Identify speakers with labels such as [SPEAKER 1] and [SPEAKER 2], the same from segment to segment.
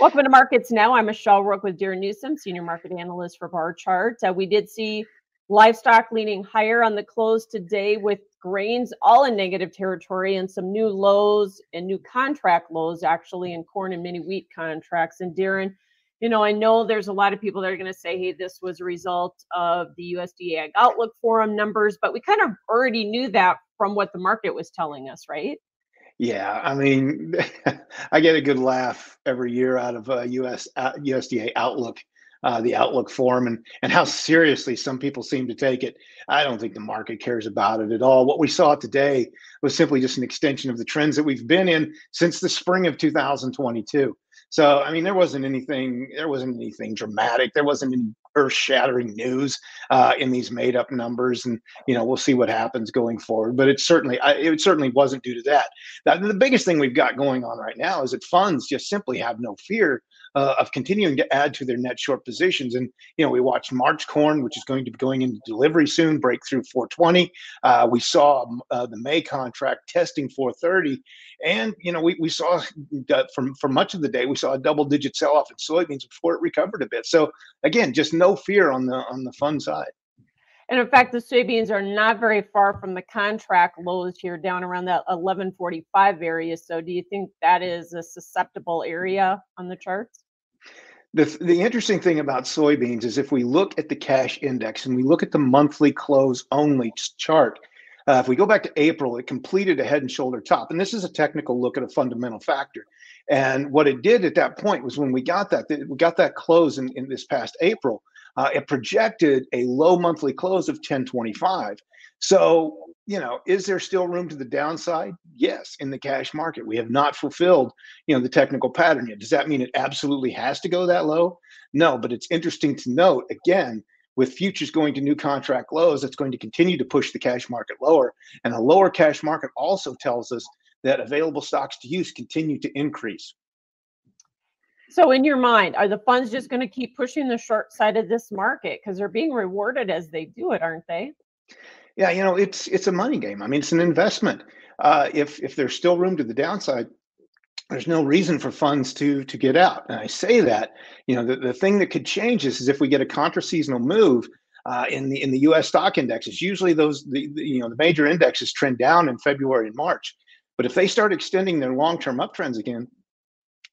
[SPEAKER 1] Welcome to Markets Now. I'm Michelle Rook with Darin Newsom, Senior Market Analyst for Barchart. Uh, we did see livestock leaning higher on the close today with grains all in negative territory and some new lows and new contract lows actually in corn and mini wheat contracts. And Darin, you know, I know there's a lot of people that are going to say, hey, this was a result of the USDA Ag Outlook Forum numbers, but we kind of already knew that from what the market was telling us, right?
[SPEAKER 2] Yeah, I mean, I get a good laugh every year out of uh, US uh, USDA Outlook, uh, the Outlook Forum, and and how seriously some people seem to take it. I don't think the market cares about it at all. What we saw today was simply just an extension of the trends that we've been in since the spring of 2022. So, I mean, there wasn't anything, there wasn't anything dramatic. There wasn't any earth-shattering news uh, in these made-up numbers, and you know, we'll see what happens going forward. But it certainly, it certainly wasn't due to that. That the biggest thing we've got going on right now is that funds just simply have no fear uh, of continuing to add to their net short positions. And you know, we watched March corn, which is going to be going into delivery soon, break through 420. Uh, we saw uh, the May contract testing 430, and you know, we, we saw from for much of the day we saw a double-digit sell-off in soybeans before it recovered a bit. So again, just no fear on the on the fund side.
[SPEAKER 1] And in fact, the soybeans are not very far from the contract lows here, down around that 1145 area. So, do you think that is a susceptible area on the charts?
[SPEAKER 2] The, the interesting thing about soybeans is if we look at the cash index and we look at the monthly close only chart, uh, if we go back to April, it completed a head and shoulder top. And this is a technical look at a fundamental factor. And what it did at that point was when we got that, we got that close in, in this past April, uh, it projected a low monthly close of 1025. So, you know, is there still room to the downside? Yes, in the cash market. We have not fulfilled, you know, the technical pattern yet. Does that mean it absolutely has to go that low? No, but it's interesting to note again, with futures going to new contract lows, it's going to continue to push the cash market lower. And a lower cash market also tells us that available stocks to use continue to increase.
[SPEAKER 1] So, in your mind, are the funds just going to keep pushing the short side of this market because they're being rewarded as they do it, aren't they?
[SPEAKER 2] Yeah, you know, it's it's a money game. I mean, it's an investment. Uh, if if there's still room to the downside, there's no reason for funds to to get out. And I say that, you know, the, the thing that could change this is if we get a contra seasonal move uh, in the in the U.S. stock indexes. Usually, those the, the you know the major indexes trend down in February and March. But if they start extending their long term uptrends again,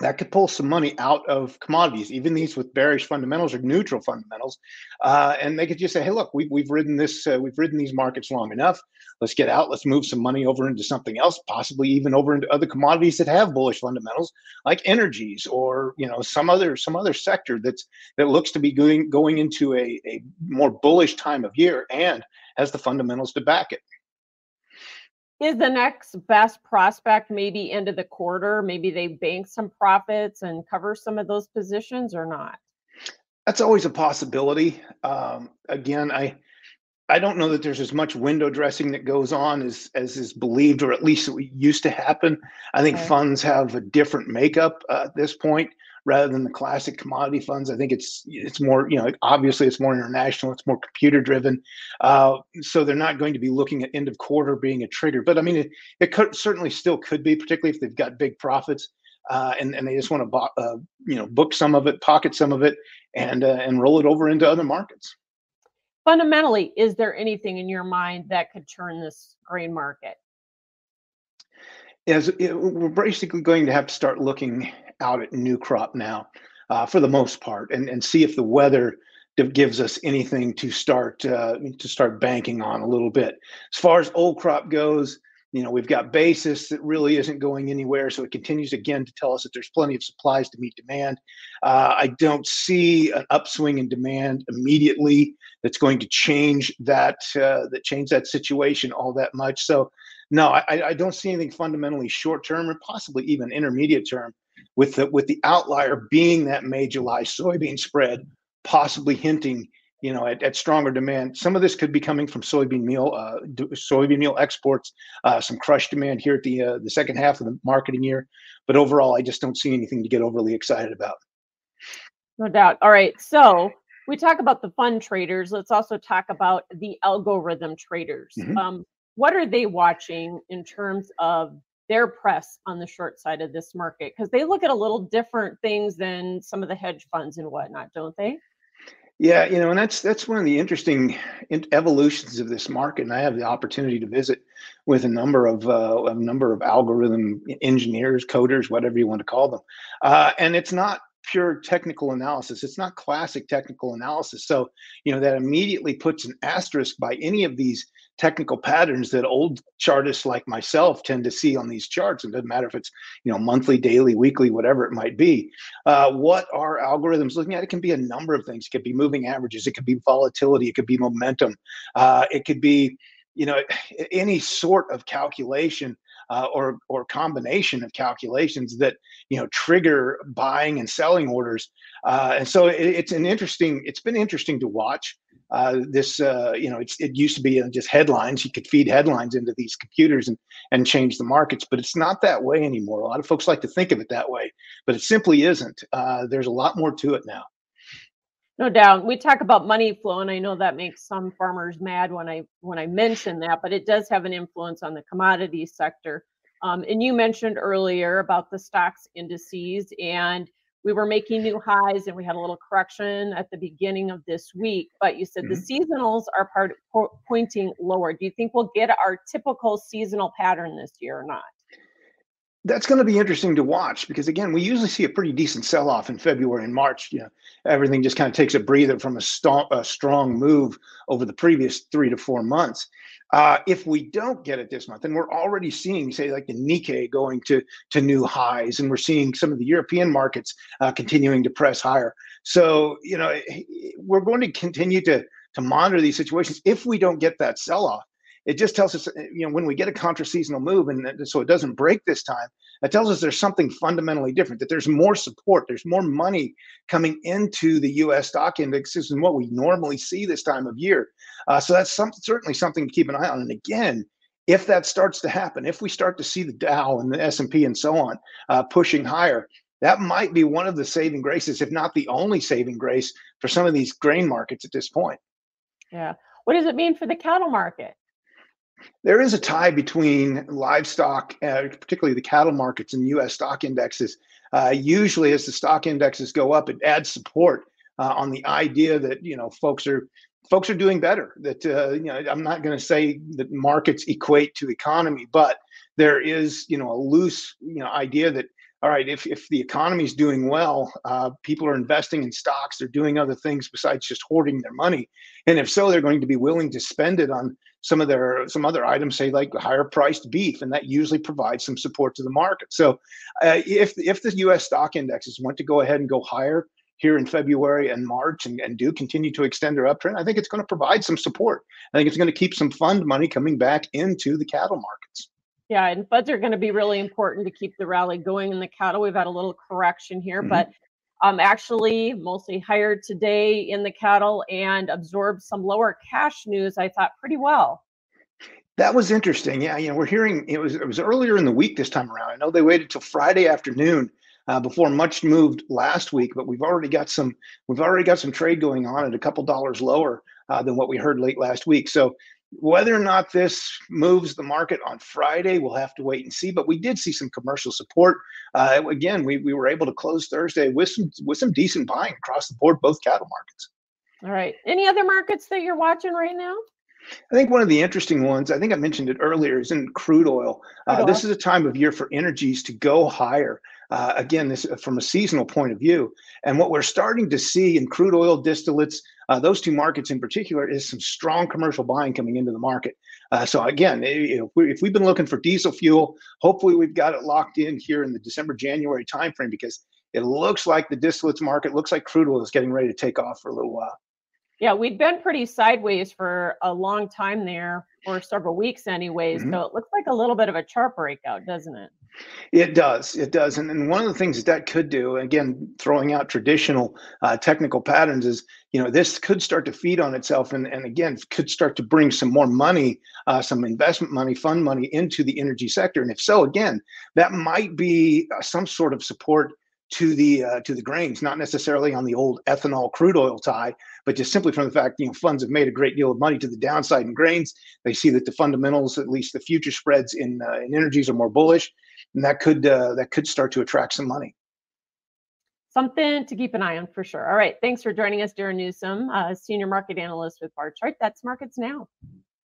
[SPEAKER 2] that could pull some money out of commodities, even these with bearish fundamentals or neutral fundamentals, uh, and they could just say, "Hey, look, we, we've ridden this, uh, we've ridden these markets long enough. Let's get out. Let's move some money over into something else, possibly even over into other commodities that have bullish fundamentals, like energies or you know some other some other sector that's that looks to be going going into a, a more bullish time of year and has the fundamentals to back it."
[SPEAKER 1] Is the next best prospect maybe end of the quarter? Maybe they bank some profits and cover some of those positions or not?
[SPEAKER 2] That's always a possibility. Um, again, I I don't know that there's as much window dressing that goes on as as is believed, or at least it used to happen. I think okay. funds have a different makeup uh, at this point rather than the classic commodity funds. I think it's it's more you know obviously it's more international, it's more computer driven, uh, so they're not going to be looking at end of quarter being a trigger. But I mean, it, it could certainly still could be, particularly if they've got big profits. Uh, and, and they just want to uh, you know book some of it, pocket some of it, and uh, and roll it over into other markets.
[SPEAKER 1] Fundamentally, is there anything in your mind that could turn this grain market?
[SPEAKER 2] As it, we're basically going to have to start looking out at new crop now, uh, for the most part, and and see if the weather gives us anything to start uh, to start banking on a little bit. As far as old crop goes, you know we've got basis that really isn't going anywhere, so it continues again to tell us that there's plenty of supplies to meet demand. Uh, I don't see an upswing in demand immediately that's going to change that uh, that change that situation all that much. So no, I, I don't see anything fundamentally short term or possibly even intermediate term with the with the outlier being that May July soybean spread, possibly hinting you know at, at stronger demand. Some of this could be coming from soybean meal, uh, soybean meal exports, uh, some crush demand here at the uh, the second half of the marketing year. But overall, I just don't see anything to get overly excited about.
[SPEAKER 1] No doubt. All right, so we talk about the fund traders. Let's also talk about the algorithm traders. Mm-hmm. Um, what are they watching in terms of their press on the short side of this market because they look at a little different things than some of the hedge funds and whatnot, don't they?
[SPEAKER 2] Yeah, you know, and that's that's one of the interesting evolutions of this market. And I have the opportunity to visit with a number of uh, a number of algorithm engineers, coders, whatever you want to call them. Uh, and it's not pure technical analysis. It's not classic technical analysis. So, you know, that immediately puts an asterisk by any of these technical patterns that old chartists like myself tend to see on these charts. It doesn't matter if it's, you know, monthly, daily, weekly, whatever it might be. Uh, what are algorithms looking at? It can be a number of things. It could be moving averages. It could be volatility. It could be momentum. Uh, it could be, you know, any sort of calculation uh, or or combination of calculations that you know trigger buying and selling orders. Uh, and so it, it's an interesting. It's been interesting to watch. Uh, this uh, you know it used to be uh, just headlines. You could feed headlines into these computers and and change the markets, but it's not that way anymore. A lot of folks like to think of it that way, but it simply isn't. Uh, there's a lot more to it now.
[SPEAKER 1] No doubt. We talk about money flow, and I know that makes some farmers mad when I when I mention that, but it does have an influence on the commodity sector. Um, and you mentioned earlier about the stocks indices, and we were making new highs, and we had a little correction at the beginning of this week. But you said mm-hmm. the seasonals are part po- pointing lower. Do you think we'll get our typical seasonal pattern this year or not?
[SPEAKER 2] That's going to be interesting to watch because again we usually see a pretty decent sell-off in february and march you know. Everything just kind of takes a breather from a, st- a strong move over the previous three to four months. Uh, if we don't get it this month and we're already seeing say like the nikkei going to to new highs and we're seeing some of the european markets uh, continuing to press higher. So you know we're going to continue to to monitor these situations. If we don't get that sell-off it just tells us, eh, you know, when we get a contra seasonal move, and so it doesn't break this time, it tells us there's something fundamentally different. That there's more support, there's more money coming into the U.S. stock indexes than what we normally see this time of year. Uh, so that's some, certainly something to keep an eye on. And again, if that starts to happen, if we start to see the Dow and the S&P and so on uh, pushing higher, that might be one of the saving graces, if not the only saving grace for some of these grain markets at this point.
[SPEAKER 1] Yeah. What does it mean for the cattle market?
[SPEAKER 2] There is a tie between livestock, uh, particularly the cattle markets and U.S. stock indexes. Uh, usually, as the stock indexes go up, it adds support uh, on the idea that you know folks are folks are doing better. That uh, you know, I'm not going to say that markets equate to economy, but there is you know a loose you know idea that all right, if, if the economy is doing well, uh, people are investing in stocks, they're doing other things besides just hoarding their money. And if so, they're going to be willing to spend it on some of their some other items, say like higher priced beef, and that usually provides some support to the market. So uh, if if the U.S. stock indexes want to go ahead and go higher here in February and March and, and do continue to extend their uptrend, I think it's going to provide some support. I think it's going to keep some fund money coming back into the cattle markets.
[SPEAKER 1] Yeah, and buds are going to be really important to keep the rally going in the cattle. We've had a little correction here, mm-hmm. but um, actually mostly higher today in the cattle and absorbed some lower cash news. I thought pretty well.
[SPEAKER 2] That was interesting. Yeah, you know, we're hearing it was it was earlier in the week this time around. I know they waited till Friday afternoon uh, before much moved last week, but we've already got some we've already got some trade going on at a couple dollars lower uh, than what we heard late last week. So whether or not this moves the market on Friday, we'll have to wait and see. But we did see some commercial support. Uh, again, we, we were able to close Thursday with some with some decent buying across the board, both cattle markets.
[SPEAKER 1] All right. Any other markets that you're watching right now?
[SPEAKER 2] I think one of the interesting ones, I think I mentioned it earlier, is in crude oil. Uh, this is a time of year for energies to go higher. Uh, again, this from a seasonal point of view. And what we're starting to see in crude oil distillates, uh, those two markets in particular, is some strong commercial buying coming into the market. Uh, so again, if, we, if we've been looking for diesel fuel, hopefully we've got it locked in here in the December January timeframe because it looks like the distillates market looks like crude oil is getting ready to take off for a little while.
[SPEAKER 1] Yeah, we've been pretty sideways for a long time there, or several weeks, anyways. Mm-hmm. So it looks like a little bit of a chart breakout, doesn't it?
[SPEAKER 2] It does. It does. And, and one of the things that that could do, again, throwing out traditional uh, technical patterns, is you know this could start to feed on itself, and and again could start to bring some more money, uh, some investment money, fund money into the energy sector. And if so, again, that might be uh, some sort of support to the uh, to the grains, not necessarily on the old ethanol crude oil tie, but just simply from the fact you know funds have made a great deal of money to the downside in grains. They see that the fundamentals, at least the future spreads in uh, in energies, are more bullish, and that could uh, that could start to attract some money.
[SPEAKER 1] Something to keep an eye on for sure. All right, thanks for joining us, Darin Newsom, uh, senior market analyst with Barchart. That's markets now.